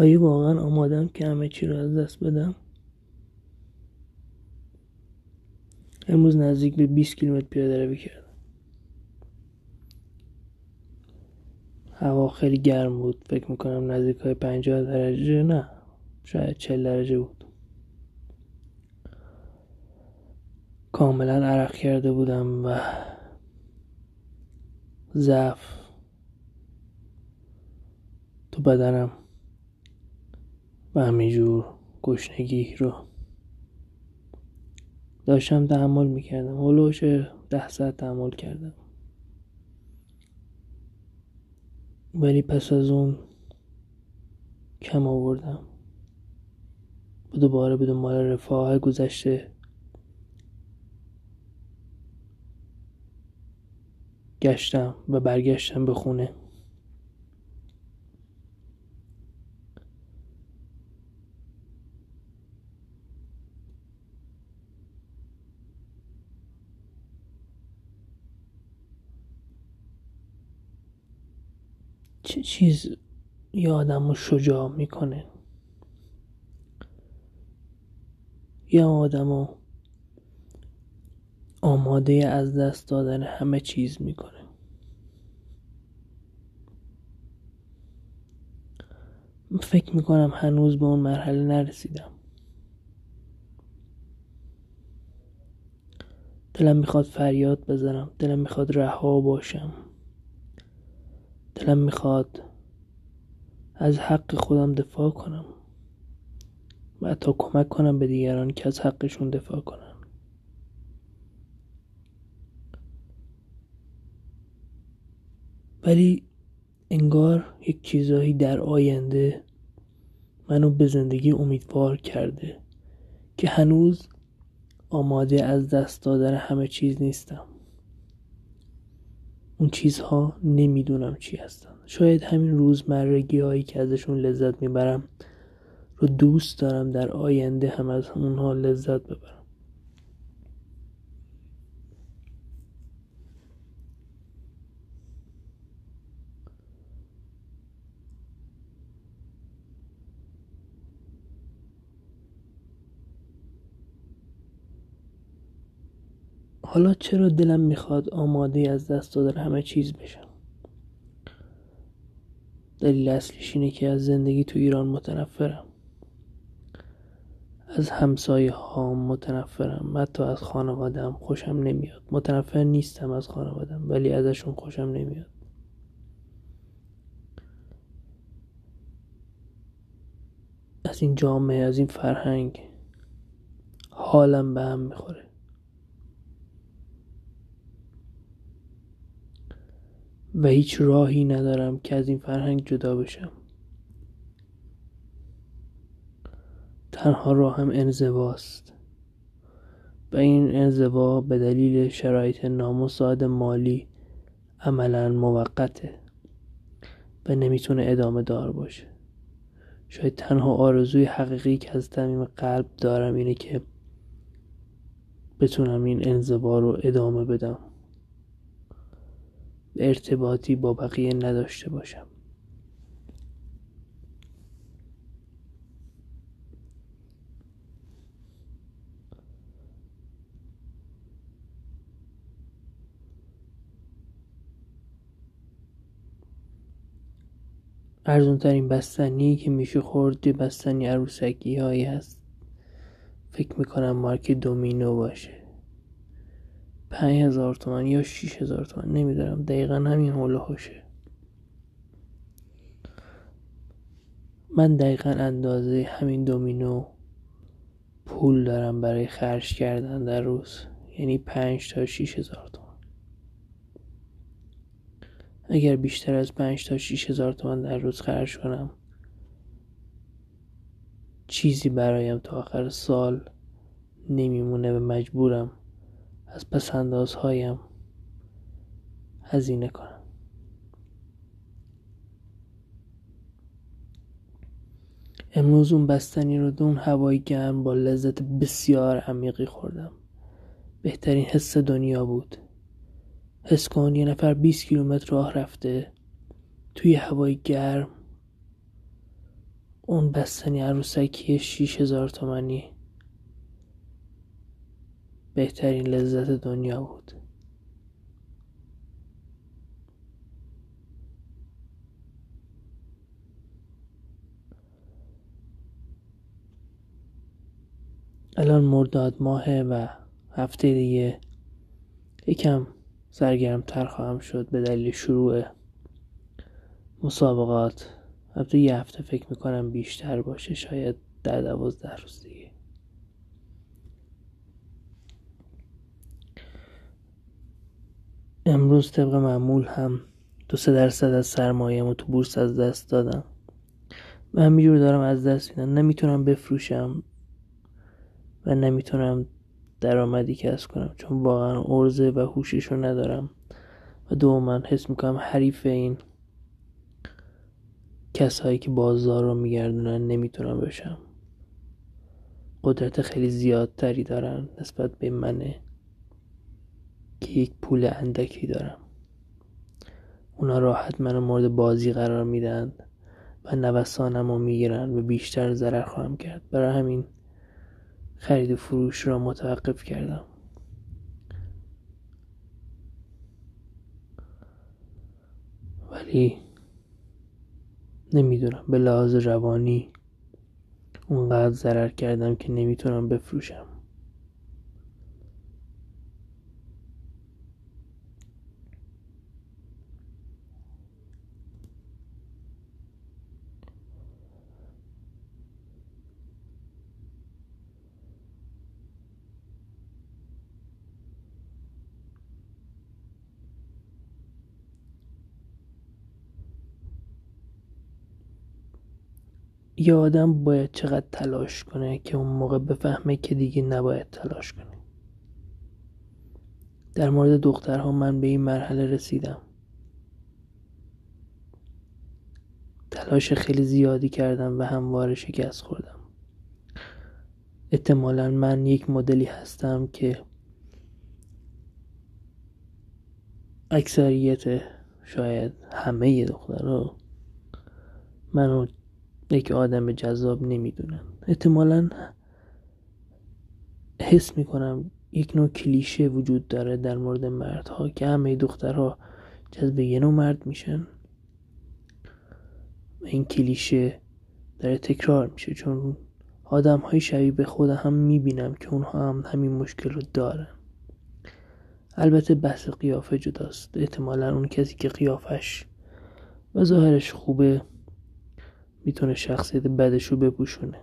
آیا واقعا آمادم که همه چی رو از دست بدم؟ امروز نزدیک به 20 کیلومتر پیاده روی کردم. هوا خیلی گرم بود. فکر می‌کنم نزدیک های 50 درجه نه شاید 40 درجه بود. کاملا عرق کرده بودم و ضعف تو بدنم. و همینجور گشنگی رو داشتم تحمل می‌کردم. هلوش ده ساعت تحمل کردم. ولی پس از اون کم آوردم. و دوباره به دنبال رفاه گذشته. گشتم و برگشتم به خونه. چه چیز یه آدم رو شجاع می‌کنه؟ یه آدم رو آماده از دست دادن همه چیز می‌کنه. فکر می‌کنم هنوز به اون مرحله نرسیدم. دلم می‌خواد فریاد بزنم دلم می‌خواد رها باشم. دلم می‌خواد از حق خودم دفاع کنم و حتی کمک کنم به دیگران که از حقشون دفاع کنن. ولی انگار یک چیزایی در آینده منو به زندگی امیدوار کرده که هنوز آماده از دست دادن همه چیز نیستم. اون چیزها نمی‌دونم چی هستن. شاید همین روزمرگی هایی که ازشون لذت می‌برم رو دوست دارم در آینده هم از اونها لذت ببرم. حالا چرا دلم می‌خواد آماده از دست دادن همه چیز بشم؟ دلیل اصلیش اینه که از زندگی تو ایران متنفرم. از همسایه ها متنفرم. حتی از خانوادم خوشم نمیاد. متنفر نیستم از خانوادم ولی ازشون خوشم نمیاد. از این جامعه از این فرهنگ حالم به هم می‌خوره. و هیچ راهی ندارم که از این فرهنگ جدا بشم. تنها راهم انزواست. و این انزوا به دلیل شرایط نامساعد مالی عملا موقته و نمی‌تونه ادامه دار باشه. شاید تنها آرزوی حقیقی که از تمیم قلب دارم اینه که بتونم این انزوا رو ادامه بدم. ارتباطی با بقیه نداشته باشم. ارزون ترین بستنی که میشه خورد بستنی عروسکی هایی هست. فکر می‌کنم مارک دومینو باشه. پنج هزار تومن یا شیش هزار تومن نمیدارم دقیقا همین حول هاشه من دقیقا اندازه همین دومینو پول دارم برای خرج کردن در روز. یعنی پنج تا شیش هزار تومن. اگر بیشتر از پنج تا شیش هزار تومن در روز خرج کنم چیزی برایم تا آخر سال نمیمونه و مجبورم از پسندازهایم هزینه کنم. امروز اون بستنی رو دون هوای گرم با لذت بسیار عمیقی خوردم. بهترین حس دنیا بود. حس کن یه نفر 20 کیلومتر راه رفته. توی هوای گرم. اون بستنی عروسکی شیش هزار تومنی. بهترین لذت دنیا بود. الان مرداد ماهه و هفته دیگه یکم سرگرمتر خواهم شد به دلیل شروع مسابقات. البته یه هفته فکر می‌کنم بیشتر باشه شاید در دوازده روز دیگه. امروز طبق معمول هم دو سه درصد از سرمایه‌مو تو بورس از دست دادم. و همینجور دارم از دست میدم. نمی‌تونم بفروشم و نمی‌تونم درآمدی کسب کنم چون واقعا ارزه و هوشش رو ندارم. و دوما حس می‌کنم حریف این کسایی که بازار رو میگردونن نمی‌تونم بشم. قدرت خیلی زیادتری دارن نسبت به منه. که یک پول اندکی دارم. اونا راحت منو مورد بازی قرار میدن و نوسانم رو می‌گیرن و بیشتر ضرر خواهم کرد. برای همین خرید و فروش را متوقف کردم. ولی نمی‌دونم به لحاظ روانی اونقدر ضرر کردم که نمی‌تونم بفروشم. یه آدم باید چقدر تلاش کنه که اون موقع بفهمه که دیگه نباید تلاش کنه. در مورد دخترها من به این مرحله رسیدم. تلاش خیلی زیادی کردم و همواره شکست خوردم. احتمالا من یک مدلی هستم که اکثریت شاید همه دخترها منو یک آدم جذاب نمی‌دونن. احتمالا حس می‌کنم یک نوع کلیشه وجود داره در مورد مردها که همه دخترها جذب یه نوع مرد میشن. این کلیشه داره تکرار میشه چون آدم های شبیه به خود هم می‌بینم که اونها هم همین مشکل رو دارن. البته بحث قیافه جداست. احتمالا اون کسی که قیافش و ظاهرش خوبه می‌تونه شخصیت بدش بپوشونه.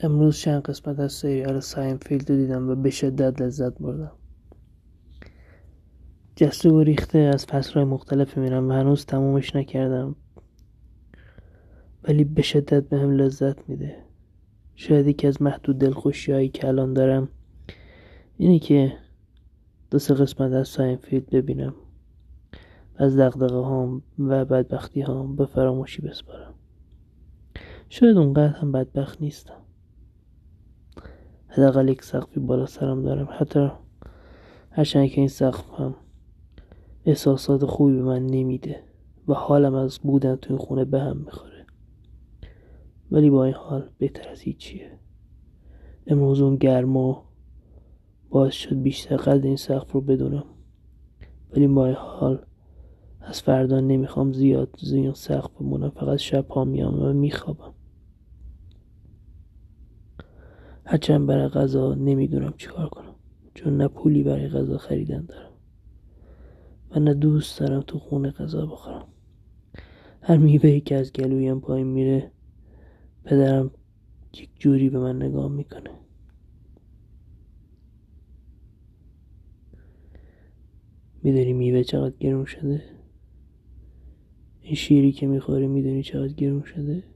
امروز چند قسمت از سریال Seinfeld رو دیدم و به شدت لذت بردم. جسته و گریخته از فصلهای مختلف میرم. و هنوز تمومش نکردم. ولی به شدت بهم لذت میده. شاید یکی از معدود دلخوشی هایی که الان دارم اینه که دو سه قسمت از Seinfeld ببینم از دغدغه هام و بدبختی هام به فراموشی بسپارم. شاید اونقدر هم بدبخت نیستم. حداقل یک سقفی بالا سرم دارم. حتی هرچند که این سقف هم احساسات خوبی به من نمیده و حالم از بودن تو این خونه به هم می‌خوره. ولی با این حال بهتر از هیچیه امروز اون گرما باعث شد بیشتر قدر این سقف رو بدونم. ولی با این حال از فردا نمی‌خوام زیاد زیر سقف بمونم فقط شب ها میام و میخوابم. هرچند برای غذا نمی‌دونم چیکار کنم چون نه پولی برای غذا خریدن دارم و نه دوست دارم تو خونه غذا بخورم. هر میوه که از گلویم پایین میره پدرم یک جوری به من نگاه می‌کنه. می‌دونی میوه چقدر گرون شده؟ این شیری که می‌خوری می‌دونی چقدر گرون شده؟